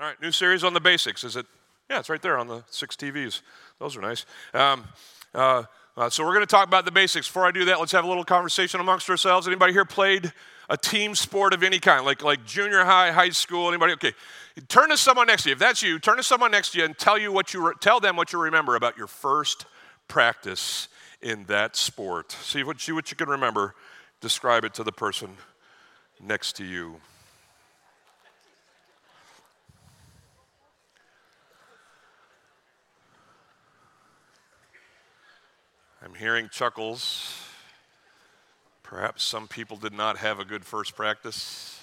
All right, new series on the basics. Is it? Yeah, it's right there on the six TVs. Those are nice. Um, uh, uh, so we're going to talk about the basics. Before I do that, let's have a little conversation amongst ourselves. Anybody here played a team sport of any kind, like like junior high, high school? Anybody? Okay, turn to someone next to you. If that's you, turn to someone next to you and tell you what you re- tell them what you remember about your first practice in that sport. See what see what you can remember. Describe it to the person next to you. I'm hearing chuckles. Perhaps some people did not have a good first practice.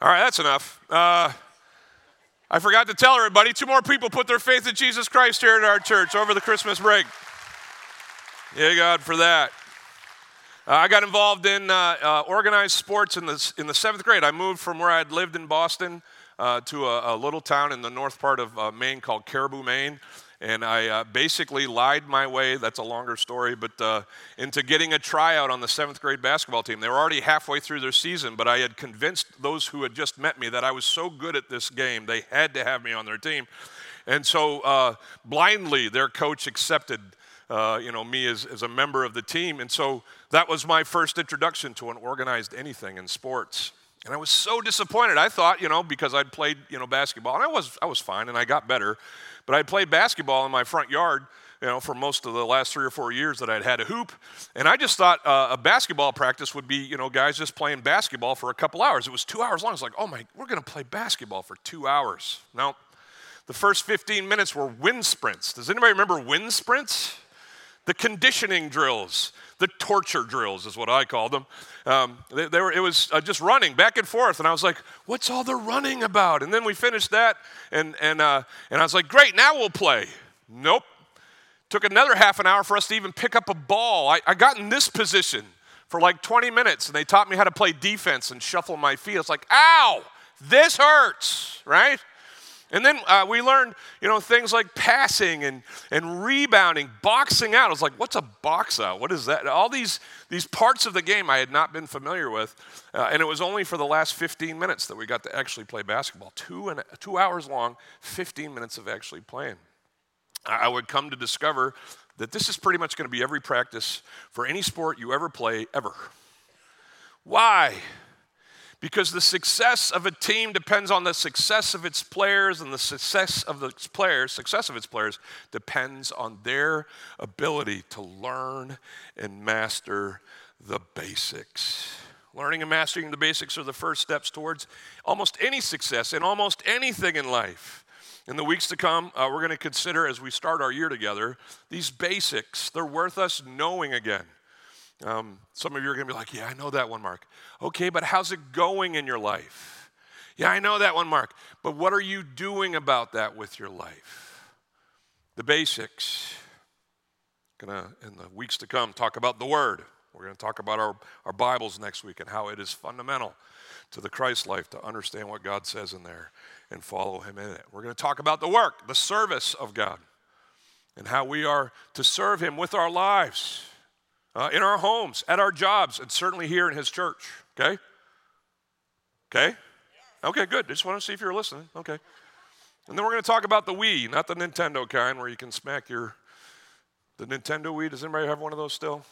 All right, that's enough. Uh, I forgot to tell everybody two more people put their faith in Jesus Christ here at our church over the Christmas break. Yeah, God, for that. Uh, I got involved in uh, uh, organized sports in the, in the seventh grade. I moved from where I'd lived in Boston uh, to a, a, little town in the north part of uh, Maine called Caribou, Maine. And I uh, basically lied my way, that's a longer story, but uh, into getting a tryout on the seventh grade basketball team. They were already halfway through their season, but I had convinced those who had just met me that I was so good at this game, they had to have me on their team. And so uh, blindly, their coach accepted. Uh, you know, me as, as a member of the team. And so that was my first introduction to an organized anything in sports. And I was so disappointed. I thought, you know, because I'd played, you know, basketball, and I was, I was fine, and I got better. But I'd played basketball in my front yard, you know, for most of the last three or four years that I'd had a hoop. And I just thought uh, a basketball practice would be, you know, guys just playing basketball for a couple hours. It was two hours long. I was like, oh my, we're going to play basketball for two hours. Now, the first 15 minutes were wind sprints. Does anybody remember wind sprints? The conditioning drills the torture drills is what I call them. Um, they, they, were, it was uh, just running back and forth, and I was like, "What's all the running about?" And then we finished that, and and uh, and I was like, "Great, now we'll play." Nope. Took another half an hour for us to even pick up a ball. I, I got in this position for like 20 minutes, and they taught me how to play defense and shuffle my feet. It's like, "Ow, this hurts!" Right? And then uh, we learned, you know, things like passing and, and rebounding, boxing out. I was like, what's a box out? What is that? All these, these parts of the game I had not been familiar with. Uh, and it was only for the last 15 minutes that we got to actually play basketball. Two, and, two hours long, 15 minutes of actually playing. I would come to discover that this is pretty much going to be every practice for any sport you ever play, ever. Why? Because the success of a team depends on the success of its players and the success of the players success of its players depends on their ability to learn and master the basics. Learning and mastering the basics are the first steps towards almost any success in almost anything in life. In the weeks to come uh, we're going to consider as we start our year together these basics. They're worth us knowing again um, some of you are going to be like, yeah, I know that one, Mark. Okay, but how's it going in your life? Yeah, I know that one, Mark. But what are you doing about that with your life? The basics. Gonna, in the weeks to come, talk about the Word. We're going to talk about our, our Bibles next week and how it is fundamental to the Christ life to understand what God says in there and follow Him in it. We're going to talk about the work, the service of God, and how we are to serve Him with our lives uh, in our homes, at our jobs, and certainly here in his church. Okay? Okay? Okay, good. Just want to see if you're listening. Okay. And then we're going to talk about the Wii, not the Nintendo kind where you can smack your. The Nintendo Wii, does anybody have one of those still?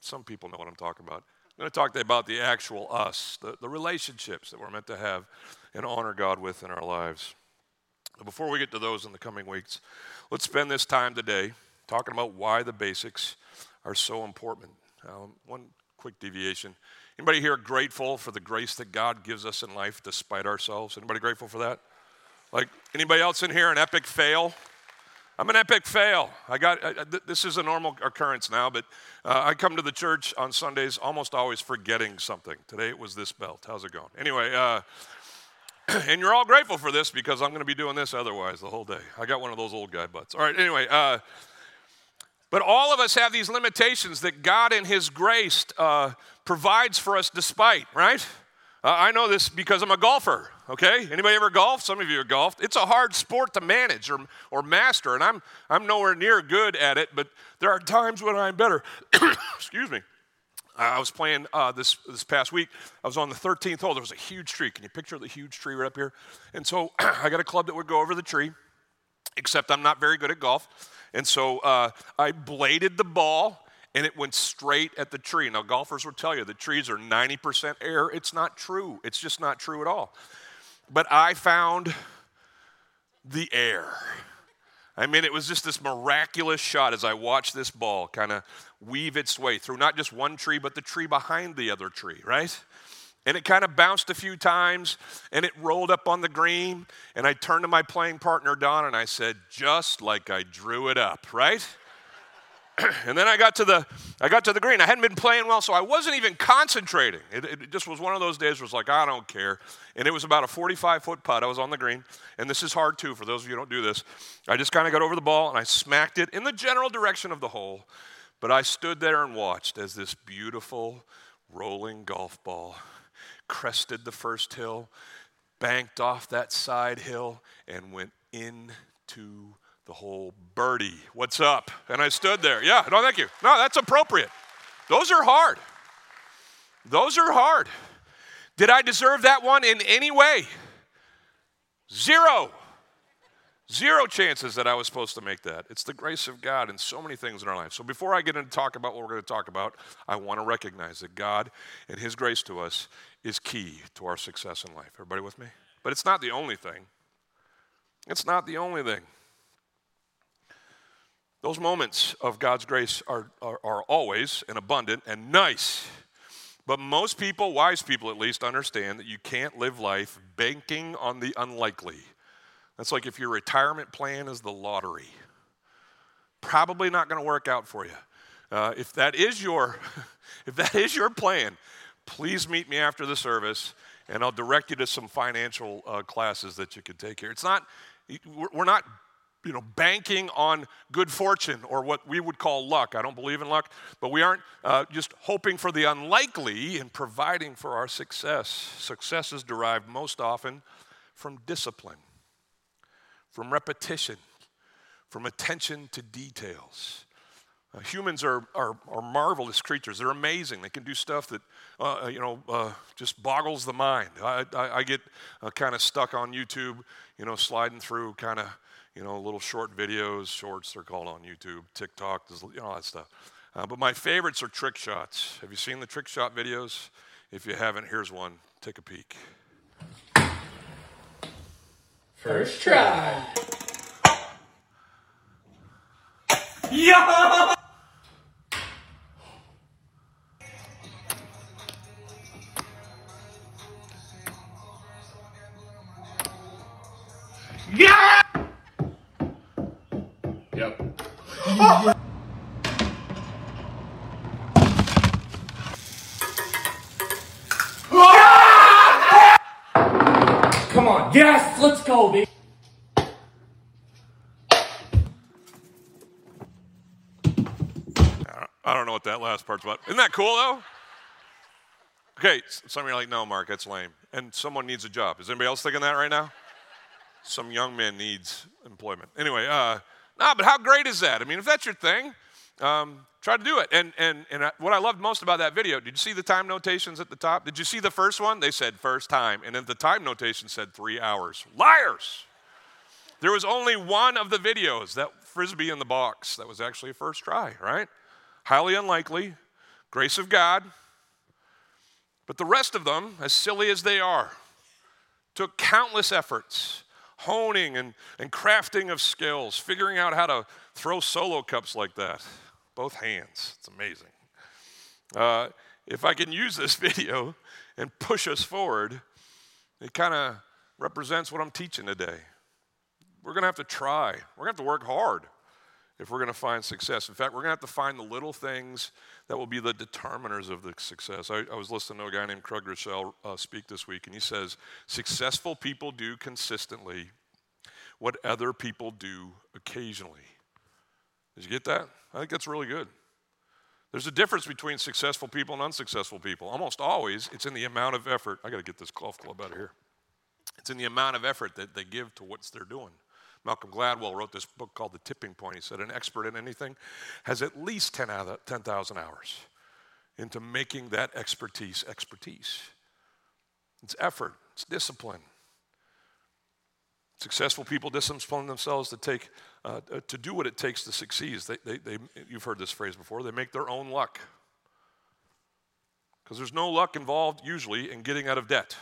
Some people know what I'm talking about. I'm going to talk about the actual us, the, the relationships that we're meant to have and honor God with in our lives. But before we get to those in the coming weeks, let's spend this time today talking about why the basics are so important. Um, one quick deviation. Anybody here grateful for the grace that God gives us in life despite ourselves? Anybody grateful for that? Like anybody else in here an epic fail? I'm an epic fail. I got I, this is a normal occurrence now, but uh, I come to the church on Sundays almost always forgetting something. Today it was this belt. How's it going? Anyway, uh, and you're all grateful for this because I'm going to be doing this otherwise the whole day. I got one of those old guy butts. All right. Anyway. Uh, but all of us have these limitations that God, in His grace, uh, provides for us despite, right? Uh, I know this because I'm a golfer, okay? Anybody ever golf? Some of you have golfed. It's a hard sport to manage or, or master, and I'm, I'm nowhere near good at it, but there are times when I'm better. Excuse me. I was playing uh, this this past week. I was on the 13th hole. There was a huge tree. Can you picture the huge tree right up here? And so I got a club that would go over the tree. Except I'm not very good at golf, and so uh, I bladed the ball and it went straight at the tree. Now, golfers will tell you the trees are 90% air. It's not true. It's just not true at all. But I found the air. I mean, it was just this miraculous shot as I watched this ball kind of weave its way through not just one tree, but the tree behind the other tree, right? And it kind of bounced a few times and it rolled up on the green. And I turned to my playing partner, Don, and I said, just like I drew it up, right? and then I got to the I got to the green. I hadn't been playing well, so I wasn't even concentrating. It, it, just was one of those days where it's like I don't care. And it was about a 45 foot putt. I was on the green, and this is hard too for those of you who don't do this. I just kind of got over the ball and I smacked it in the general direction of the hole, but I stood there and watched as this beautiful rolling golf ball crested the first hill, banked off that side hill, and went into the hole birdie, what's up? And I stood there. Yeah, no, thank you. No, that's appropriate. Those are hard. Those are hard. Did I deserve that one in any way? Zero. Zero chances that I was supposed to make that. It's the grace of God in so many things in our life. So before I get into talk about what we're going to talk about, I want to recognize that God and His grace to us is key to our success in life. Everybody with me? But it's not the only thing. It's not the only thing. Those moments of God's grace are, are, are, always and abundant and nice. But most people, wise people at least, understand that you can't live life banking on the unlikely. That's like if your retirement plan is the lottery. Probably not going to work out for you. Uh, if that is your, if that is your plan, please meet me after the service, and I'll direct you to some financial uh, classes that you can take here. It's not, we're not you know, banking on good fortune or what we would call luck. I don't believe in luck, but we aren't uh, just hoping for the unlikely and providing for our success. Success is derived most often from discipline, from repetition, from attention to details. Uh, humans are, are, are, marvelous creatures. They're amazing. They can do stuff that, uh, uh you know, uh, just boggles the mind. I, I, I get uh, kind of stuck on YouTube, you know, sliding through kind of you know, little short videos, shorts they're called on YouTube, TikTok, you know, all that stuff. Uh, but my favorites are trick shots. Have you seen the trick shot videos? If you haven't, here's one. Take a peek. First try. That last part's about. Isn't that cool though? Okay, some of you are like, no, Mark, that's lame. And someone needs a job. Is anybody else thinking that right now? Some young man needs employment. Anyway, uh, no, but how great is that? I mean, if that's your thing, um, try to do it. And, and, and what I loved most about that video, did you see the time notations at the top? Did you see the first one? They said first time. And then the time notation said three hours. Liars! There was only one of the videos, that frisbee in the box, that was actually a first try, right? Highly unlikely, grace of God. But the rest of them, as silly as they are, took countless efforts honing and, and crafting of skills, figuring out how to throw solo cups like that. Both hands. It's amazing. Uh, if I can use this video and push us forward, it kind of represents what I'm teaching today. We're going to have to try, we're going to have to work hard if we're going to find success. In fact, we're going to have to find the little things that will be the determiners of the success. I, I was listening to a guy named Craig Groeschel uh, speak this week, and he says, Successful people do consistently what other people do occasionally. Did you get that? I think that's really good. There's a difference between successful people and unsuccessful people. Almost always, it's in the amount of effort. I got to get this golf club out of here. It's in the amount of effort that they give to what they're doing. Malcolm Gladwell wrote this book called The Tipping Point. He said, An expert in anything has at least 10,000 hours. into making that expertise expertise. It's effort, it's discipline. Successful people discipline themselves to take uh, to do what it takes to succeed. They, they, they, you've heard this phrase before. They make their own luck because there's no luck involved usually in getting out of debt.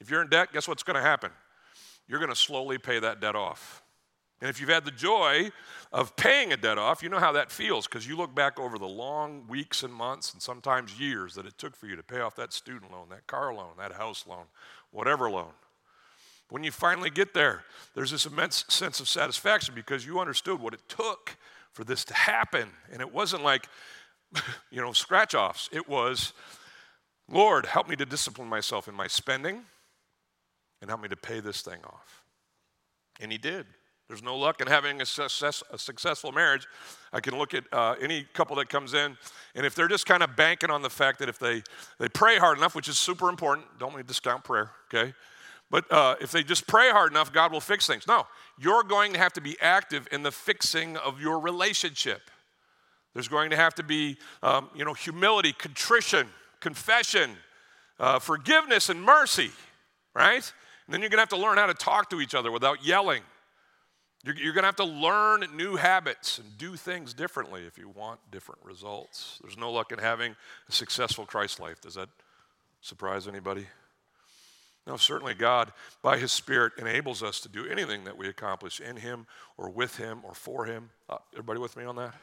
If you're in debt, guess what's going to happen? You're going to slowly pay that debt off. And if you've had the joy of paying a debt off, you know how that feels because you look back over the long weeks and months and sometimes years that it took for you to pay off that student loan, that car loan, that house loan, whatever loan. When you finally get there, there's this immense sense of satisfaction because you understood what it took for this to happen. And it wasn't like, you know, scratch offs. It was, Lord, help me to discipline myself in my spending and help me to pay this thing off. And He did. There's no luck in having a, success, a successful marriage. I can look at uh, any couple that comes in, and if they're just kind of banking on the fact that if they, they pray hard enough, which is super important, don't want to discount prayer, okay? But uh, if they just pray hard enough, God will fix things. No, you're going to have to be active in the fixing of your relationship. There's going to have to be, um, you know, humility, contrition, confession, uh, forgiveness, and mercy, right? Then you're going to have to learn how to talk to each other without yelling. You're, you're going to have to learn new habits and do things differently if you want different results. There's no luck in having a successful Christ life. Does that surprise anybody? No, certainly God, by His Spirit, enables us to do anything that we accomplish in Him or with Him or for Him. Uh, everybody with me on that?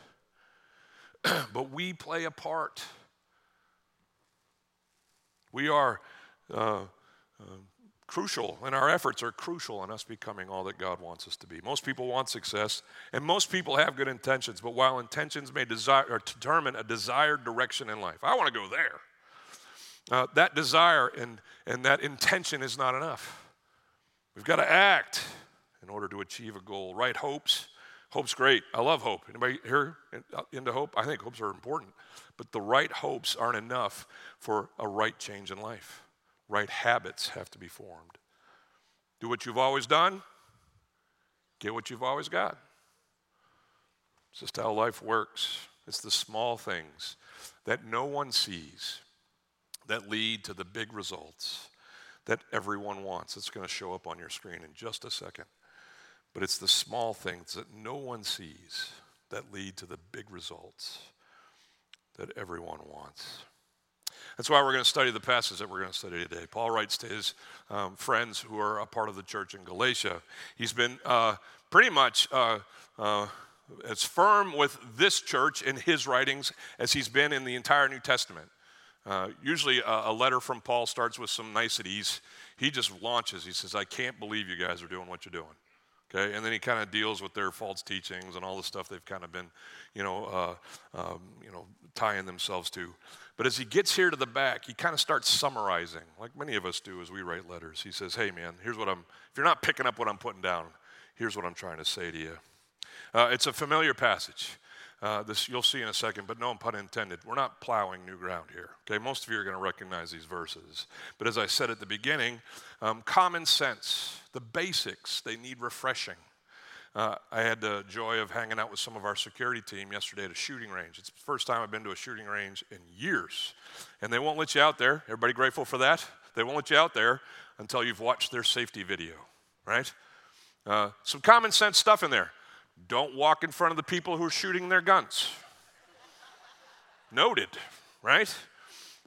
but we play a part. We are uh, uh, crucial, and our efforts are crucial in us becoming all that God wants us to be. Most people want success, and most people have good intentions, but while intentions may desire, or determine a desired direction in life, I want to go there. Uh, that desire and, and that intention is not enough. We've got to act in order to achieve a goal. Right hopes. Hope's great. I love hope. Anybody here uh, into hope? I think hopes are important. But the right hopes aren't enough for a right change in life. Right habits have to be formed. Do what you've always done, get what you've always got. It's just how life works. It's the small things that no one sees that lead to the big results that everyone wants. It's going to show up on your screen in just a second. But it's the small things that no one sees that lead to the big results that everyone wants. That's why we're going to study the passage that we're going to study today. Paul writes to his um, friends who are a part of the church in Galatia. He's been uh, pretty much uh, uh, as firm with this church in his writings as he's been in the entire New Testament. Uh, usually, a, a letter from Paul starts with some niceties. He just launches. He says, I can't believe you guys are doing what you're doing. Okay, and then he kind of deals with their false teachings and all the stuff they've kind of been, you know, uh, um, you know, tying themselves to. But as he gets here to the back, he kind of starts summarizing, like many of us do as we write letters. He says, "Hey, man, here's what I'm. If you're not picking up what I'm putting down, here's what I'm trying to say to you." Uh, it's a familiar passage. Uh, this you'll see in a second, but no pun intended. We're not plowing new ground here. Okay, most of you are going to recognize these verses. But as I said at the beginning, um, common sense, the basics, they need refreshing. Uh, I had the joy of hanging out with some of our security team yesterday at a shooting range. It's the first time I've been to a shooting range in years. And they won't let you out there. Everybody grateful for that? They won't let you out there until you've watched their safety video, right? Uh, some common sense stuff in there. Don't walk in front of the people who are shooting their guns. Noted, right?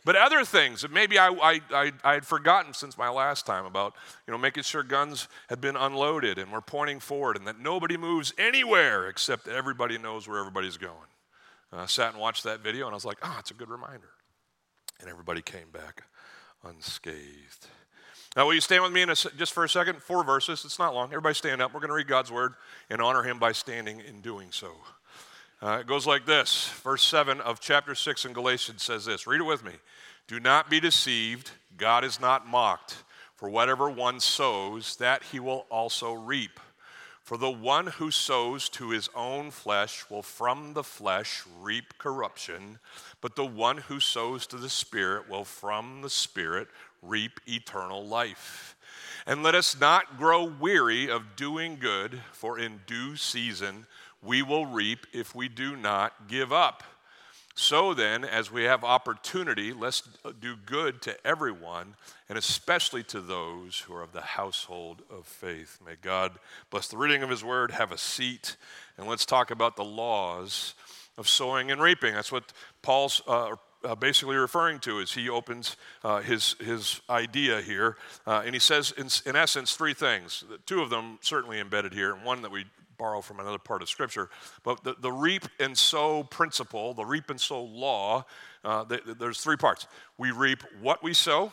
But other things that maybe I, I, I, I, had forgotten since my last time about, you know, making sure guns had been unloaded and we're pointing forward and that nobody moves anywhere except that everybody knows where everybody's going. I sat and watched that video and I was like, oh, it's a good reminder. And everybody came back unscathed. Now, will you stand with me a, just for a second? Four verses. It's not long. Everybody stand up. We're going to read God's word and honor him by standing in doing so. Uh, it goes like this Verse 7 of chapter 6 in Galatians says this Read it with me. Do not be deceived. God is not mocked. For whatever one sows, that he will also reap. For the one who sows to his own flesh will from the flesh reap corruption, but the one who sows to the Spirit will from the Spirit reap eternal life. And let us not grow weary of doing good, for in due season we will reap if we do not give up. So then, as we have opportunity, let's do good to everyone, and especially to those who are of the household of faith. May God bless the reading of His word. Have a seat, and let's talk about the laws of sowing and reaping. That's what Paul's uh, uh, basically referring to as he opens uh, his, his idea here. Uh, and he says, in, in essence, three things. Two of them certainly embedded here, and one that we borrow from another part of Scripture. But the, the reap and sow principle, the reap and sow law, uh, the, the, there's three parts. We reap what we sow.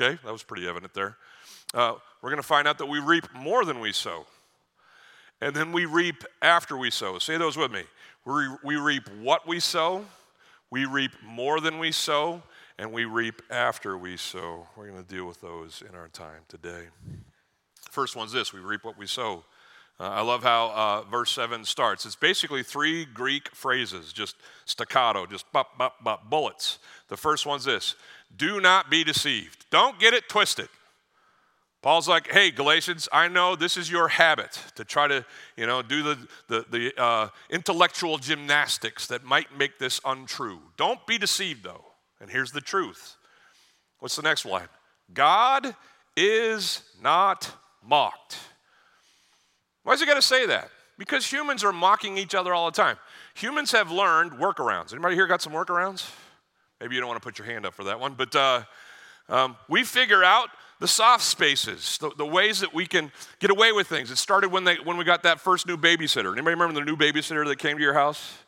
Okay, that was pretty evident there. Uh, we're going to find out that we reap more than we sow. And then we reap after we sow. Say those with me. We, we reap what we sow, we reap more than we sow, and we reap after we sow. We're going to deal with those in our time today. First one's this we reap what we sow. Uh, I love how uh, verse 7 starts. It's basically three Greek phrases, just staccato, just bop, bop, bop, bullets. The first one's this Do not be deceived. Don't get it twisted. Paul's like, hey, Galatians, I know this is your habit to try to, you know, do the, the, the uh, intellectual gymnastics that might make this untrue. Don't be deceived, though. And here's the truth. What's the next line? God is not mocked. Why is he got to say that? Because humans are mocking each other all the time. Humans have learned workarounds. Anybody here got some workarounds? Maybe you don't want to put your hand up for that one, but uh, um, we figure out the soft spaces, the, the, ways that we can get away with things. It started when, they, when we got that first new babysitter. Anybody remember the new babysitter that came to your house?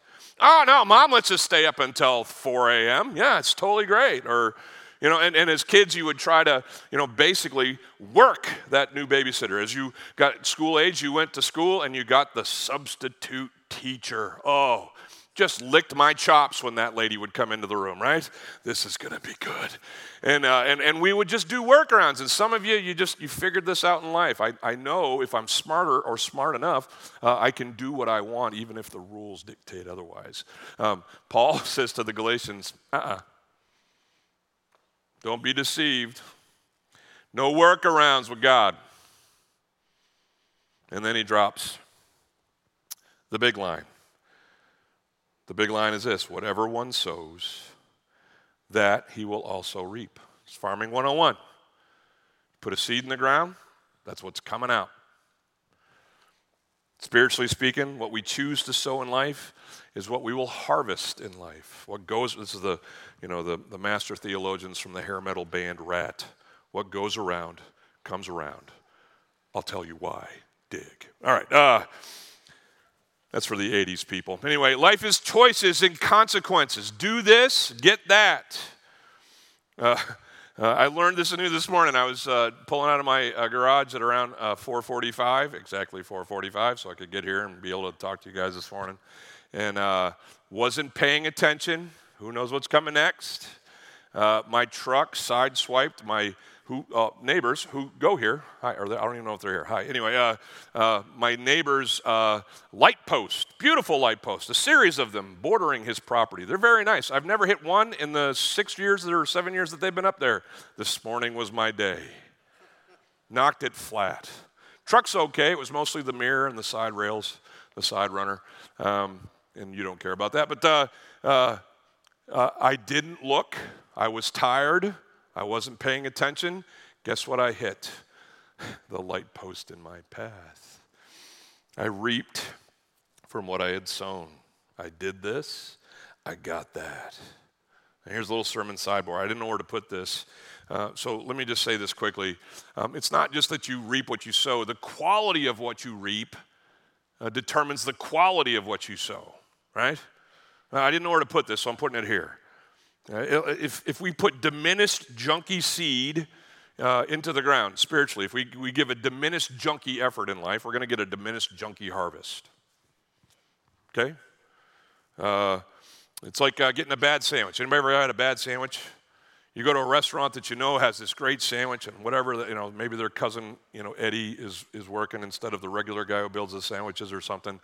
Oh, no, mom lets us stay up until 4 a.m. Yeah, it's totally great. Or, you know, and, and as kids, you would try to, you know, basically work that new babysitter. As you got school age, you went to school and you got the substitute teacher. Oh, just licked my chops when that lady would come into the room, right? This is going to be good. And, uh, and, and we would just do workarounds. And some of you, you just, you figured this out in life. I, I know if I'm smarter or smart enough, uh, I can do what I want, even if the rules dictate otherwise. Um, Paul says to the Galatians, uh-uh, don't be deceived. No workarounds with God. And then he drops the big line. The big line is this whatever one sows, that he will also reap. It's farming 101. Put a seed in the ground, that's what's coming out. Spiritually speaking, what we choose to sow in life is what we will harvest in life. What goes, this is the, you know, the, the master theologians from the hair metal band Ratt. What goes around comes around. I'll tell you why. Dig. All right. Uh, that's for the 80s people. Anyway, life is choices and consequences. Do this, get that. Uh, uh, I learned this anew this morning. I was uh, pulling out of my uh, garage at around 4:45, uh, exactly 4:45, so I could get here and be able to talk to you guys this morning. And uh, wasn't paying attention. Who knows what's coming next? my truck sideswiped my who uh, neighbors who go here. Hi, or they, I don't even know if they're here. Hi. Anyway, uh, uh, my neighbor's uh, light post, beautiful light post, a series of them bordering his property. They're very nice. I've never hit one in the six years or seven years that they've been up there. This morning was my day. Knocked it flat. Truck's okay. It was mostly the mirror and the side rails, the side runner, um, and you don't care about that. But uh, uh, I didn't look. I was tired. I wasn't paying attention. Guess what I hit? The light post in my path. I reaped from what I had sown. I did this, I got that. And here's a little sermon sidebar. I didn't know where to put this. Uh, so let me just say this quickly. Um, it's not just that you reap what you sow, the quality of what you reap uh, determines the quality of what you sow, right? Uh, I didn't know where to put this, so I'm putting it here. Uh, if, if we put diminished, junky seed uh, into the ground spiritually, if we, we give a diminished, junky effort in life, we're going to get a diminished, junky harvest. Okay? Uh, it's like uh, getting a bad sandwich. Anybody ever had a bad sandwich? You go to a restaurant that you know has this great sandwich, and whatever, you know, maybe their cousin, you know, Eddie is, is working instead of the regular guy who builds the sandwiches or something.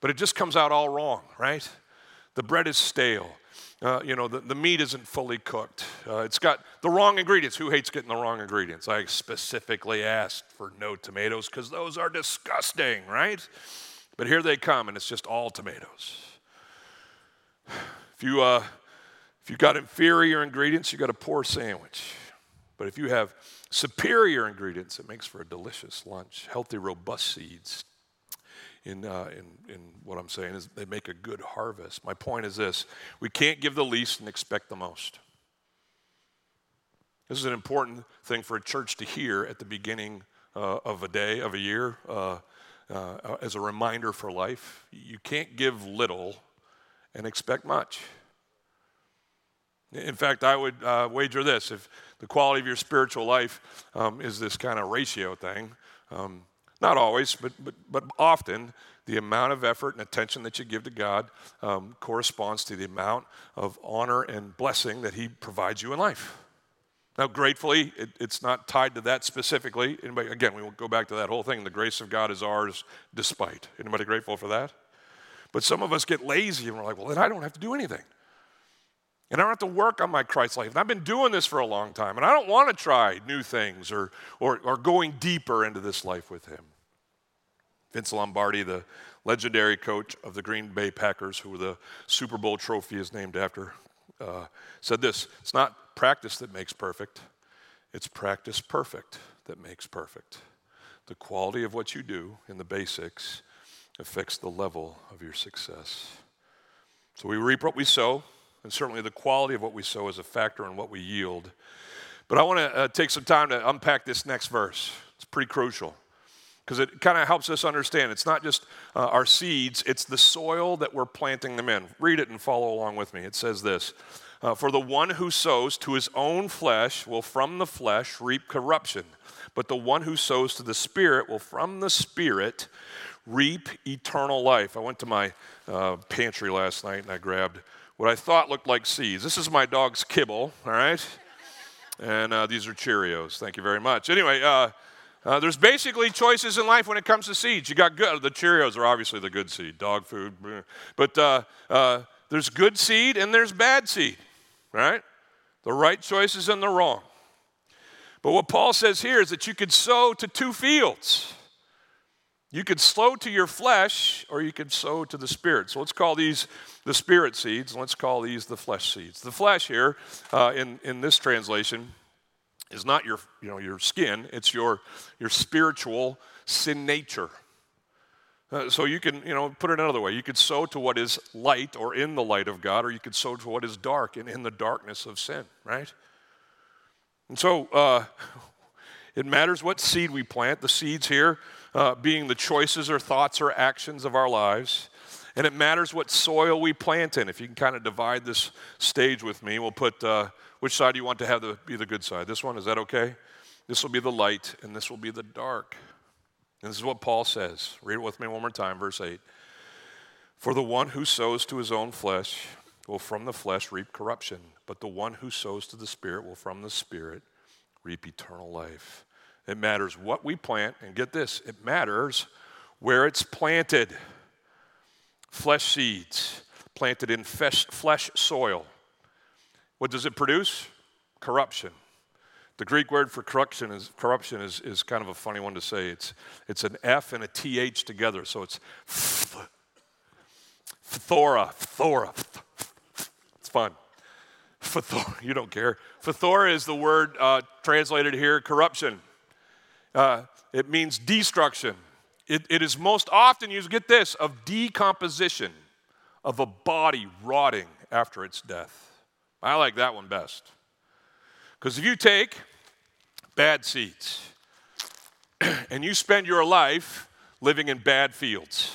But it just comes out all wrong, right? The bread is stale. Uh, you know, the, the meat isn't fully cooked. Uh, it's got the wrong ingredients. Who hates getting the wrong ingredients? I specifically asked for no tomatoes because those are disgusting, right? But here they come, and it's just all tomatoes. If you uh, if you've got inferior ingredients, you got a poor sandwich. But if you have superior ingredients, it makes for a delicious lunch. Healthy, robust seeds. In, uh, in, in what I'm saying is they make a good harvest. My point is this we can't give the least and expect the most. This is an important thing for a church to hear at the beginning uh, of a day, of a year, uh, uh, as a reminder for life. You can't give little and expect much. In fact, I would uh, wager this if the quality of your spiritual life um, is this kind of ratio thing, um, not always, but, but, but often, the amount of effort and attention that you give to God um, corresponds to the amount of honor and blessing that He provides you in life. Now, gratefully, it, it's not tied to that specifically. Anybody, again, we won't go back to that whole thing. The grace of God is ours despite. Anybody grateful for that? But some of us get lazy and we're like, well, then I don't have to do anything. And I don't have to work on my Christ life. And I've been doing this for a long time, and I don't want to try new things or, or, or going deeper into this life with Him. Vince Lombardi, the legendary coach of the Green Bay Packers, who the Super Bowl trophy is named after, uh, said this It's not practice that makes perfect, it's practice perfect that makes perfect. The quality of what you do in the basics affects the level of your success. So we reap what we sow, and certainly the quality of what we sow is a factor in what we yield. But I want to uh, take some time to unpack this next verse. It's pretty crucial because it kind of helps us understand it's not just uh, our seeds, it's the soil that we're planting them in. Read it and follow along with me. It says this uh, For the one who sows to his own flesh will from the flesh reap corruption, but the one who sows to the Spirit will from the Spirit reap eternal life. I went to my uh, pantry last night and I grabbed what I thought looked like seeds. This is my dog's kibble, all right? And uh, these are Cheerios. Thank you very much. Anyway, uh, uh, there's basically choices in life when it comes to seeds. You got good, the Cheerios are obviously the good seed, dog food. But uh, uh, there's good seed and there's bad seed right? The right choices and the wrong. But what Paul says here is that you could sow to two fields. You could sow to your flesh or you could sow to the spirit. So let's call these the spirit seeds, and let's call these the flesh seeds. The flesh here, uh, in, in this translation, is not your, you know, your skin, it's your, your spiritual sin nature. Uh, so you can, you know, put it another way. You could sow to what is light or in the light of God, or you could sow to what is dark and in the darkness of sin, right? And so uh, it matters what seed we plant. The seeds here uh, being the choices or thoughts or actions of our lives. And it matters what soil we plant in. If you can kind of divide this stage with me, we'll put uh, which side do you want to have the, be the good side? This one, is that okay? This will be the light, and this will be the dark. And this is what Paul says. Read it with me one more time, verse 8. For the one who sows to his own flesh will from the flesh reap corruption, but the one who sows to the Spirit will from the Spirit reap eternal life. It matters what we plant, and get this, it matters where it's planted. Flesh seeds planted in flesh soil. What does it produce? Corruption. The Greek word for corruption is, corruption is, is kind of a funny one to say. It's, it's an F and a TH together, so it's phthora, phthora. It's fun. Phthora, you don't care. Phthora is the word uh, translated here, corruption. Uh, it means destruction. It, it is most often used, get this, of decomposition of a body rotting after its death. I like that one best. Because if you take bad seeds and you spend your life living in bad fields,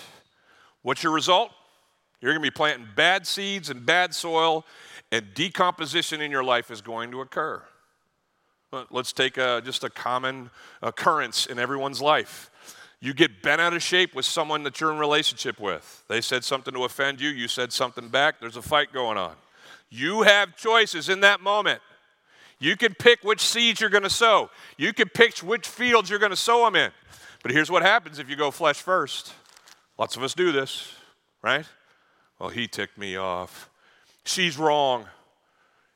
what's your result? You're going to be planting bad seeds and bad soil, and decomposition in your life is going to occur. Let's take a, just a common occurrence in everyone's life. You get bent out of shape with someone that you're in relationship with. They said something to offend you, you said something back, there's a fight going on. You have choices in that moment. You can pick which seeds you're going to sow. You can pick which fields you're going to sow them in. But here's what happens if you go flesh first. Lots of us do this, right? Well, he ticked me off. She's wrong.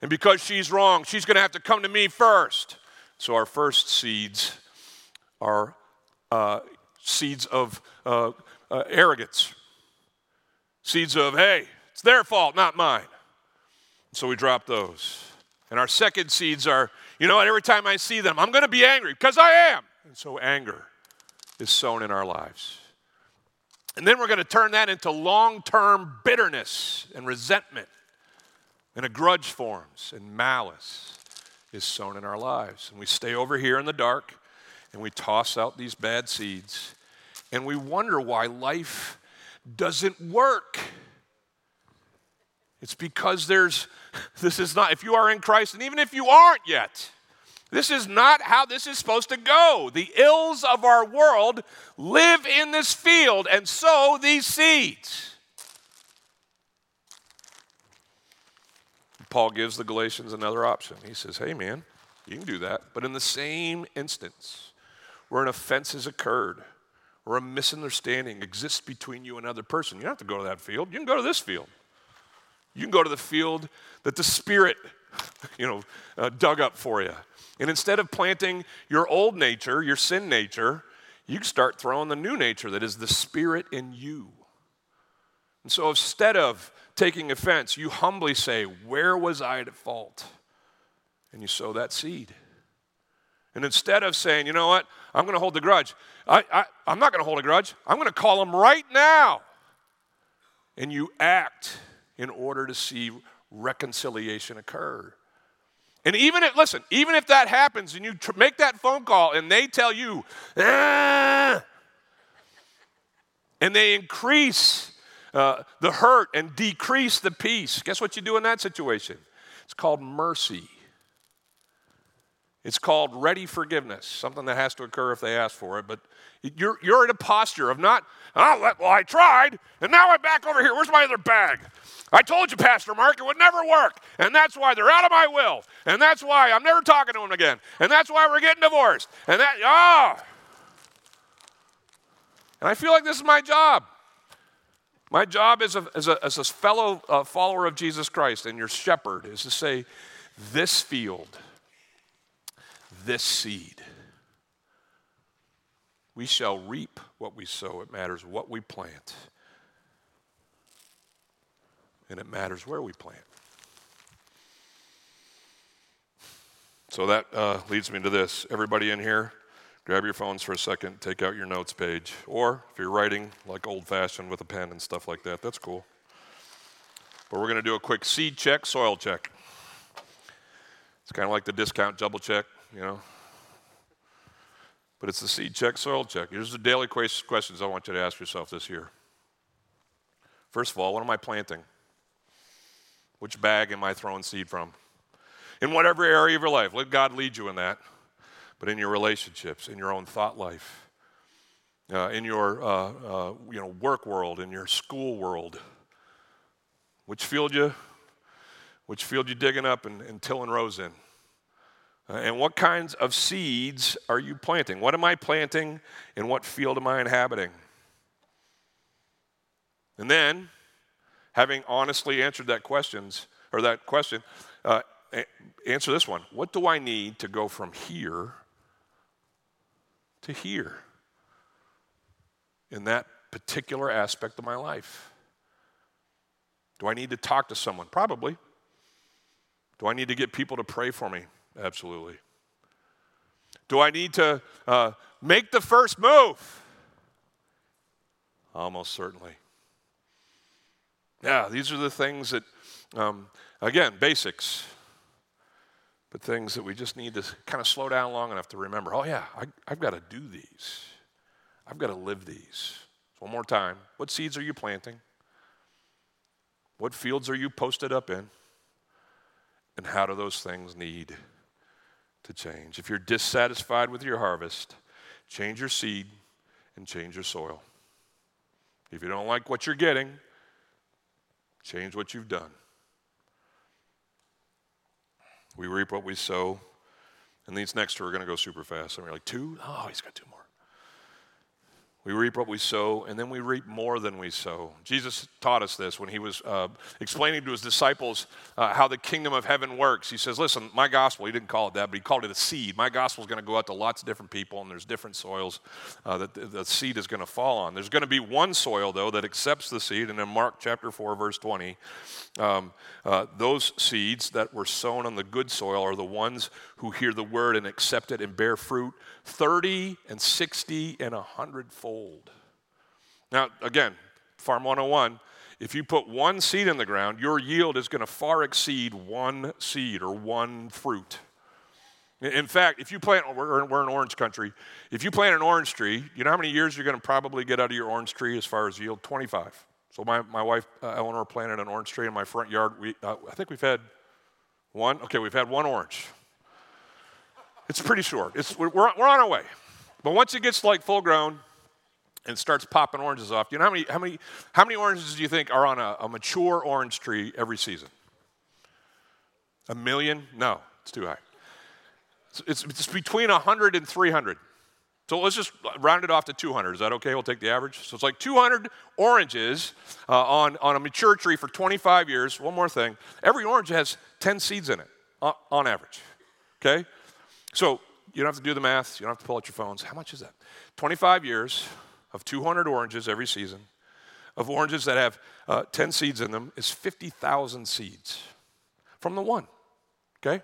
And because she's wrong, she's going to have to come to me first. So our first seeds are uh, seeds of uh, uh, arrogance, seeds of, hey, it's their fault, not mine. So we drop those. And our second seeds are, you know what, every time I see them, I'm going to be angry because I am. And so anger is sown in our lives. And then we're going to turn that into long term bitterness and resentment. And a grudge forms, and malice is sown in our lives. And we stay over here in the dark and we toss out these bad seeds. And we wonder why life doesn't work. It's because there's, this is not, if you are in Christ, and even if you aren't yet, this is not how this is supposed to go. The ills of our world live in this field and sow these seeds. Paul gives the Galatians another option. He says, hey, man, you can do that. But in the same instance where an offense has occurred or a misunderstanding exists between you and another person, you don't have to go to that field. You can go to this field. You can go to the field that the Spirit, you know, uh, dug up for you. And instead of planting your old nature, your sin nature, you start throwing the new nature that is the Spirit in you. And so instead of taking offense, you humbly say, Where was I at fault? And you sow that seed. And instead of saying, You know what, I'm going to hold the grudge, I, I, I'm not going to hold a grudge. I'm going to call him right now. And you act in order to see reconciliation occur. And even if, listen, even if that happens and you tr- make that phone call and they tell you, ah, and they increase uh, the hurt and decrease the peace, guess what you do in that situation? It's called mercy. It's called ready forgiveness, something that has to occur if they ask for it. But you're, you're in a posture of not, oh, well, I tried, and now I'm back over here. Where's my other bag? I told you, Pastor Mark, it would never work. And that's why they're out of my will. And that's why I'm never talking to them again. And that's why we're getting divorced. And that, oh. And I feel like this is my job. My job as a, as a, as a fellow uh, follower of Jesus Christ and your shepherd is to say, this field, this seed, we shall reap what we sow. It matters what we plant and it matters where we plant. So that uh, leads me to this. Everybody in here, grab your phones for a second, take out your notes page. Or if you're writing like old fashioned with a pen and stuff like that, that's cool. But we're going to do a quick seed check, soil check. It's kind of like the discount double check, you know. But it's the seed check, soil check. Here's the daily questions I want you to ask yourself this year. First of all, what am I planting? Which bag am I throwing seed from? In whatever area of your life, let God lead you in that. But in your relationships, in your own thought life, uh, in your uh, uh, you know work world, in your school world, which field you, which field you digging up and, and tilling rows in? Uh, and what kinds of seeds are you planting? What am I planting and what field am I inhabiting? And then having honestly answered that questions or that question, uh, answer this one: What do I need to go from here to here in that particular aspect of my life? Do I need to talk to someone? Probably. Do I need to get people to pray for me? Absolutely. Do I need to uh, make the first move? Almost certainly. Yeah, these are the things that, um, again, basics, but things that we just need to kind of slow down long enough to remember oh, yeah, I, I've got to do these. I've got to live these. One more time. What seeds are you planting? What fields are you posted up in? And how do those things need to change? If you're dissatisfied with your harvest, change your seed and change your soil. If you don't like what you're getting, Change what you've done. We reap what we sow. And these next two are going to go super fast. And we're like, two? Oh, he's got two more. We reap what we sow, and then we reap more than we sow. Jesus taught us this when he was uh, explaining to his disciples uh, how the kingdom of heaven works. He says, Listen, my gospel, he didn't call it that, but he called it a seed. My gospel is going to go out to lots of different people, and there's different soils uh, that the, seed is going to fall on. There's going to be one soil, though, that accepts the seed, and in Mark chapter 4, verse 20, um, uh, those seeds that were sown on the good soil are the ones who hear the word and accept it and bear fruit 30 and 60 and 100 fold. Now, again, Farm 101, if you put one seed in the ground, your yield is going to far exceed one seed or one fruit. In fact, if you plant, we're, in orange country. If you plant an orange tree, you know how many years you're going to probably get out of your orange tree as far as yield? 25. So my, my wife, uh, Eleanor, planted an orange tree in my front yard. We, uh, I think we've had one. Okay, we've had one orange. It's pretty short. It's, we're, we're on our way. But once it gets like full grown and starts popping oranges off, you know how many, how many, how many oranges do you think are on a, a mature orange tree every season? A million? No, it's too high. It's, it's, between 100 and 300. So let's just round it off to 200. Is that okay? We'll take the average. So it's like 200 oranges uh, on, on a mature tree for 25 years. One more thing every orange has 10 seeds in it on, on average. Okay? So you don't have to do the math, you don't have to pull out your phones. How much is that? 25 years of 200 oranges every season, of oranges that have uh, 10 seeds in them, is 50,000 seeds from the one. Okay?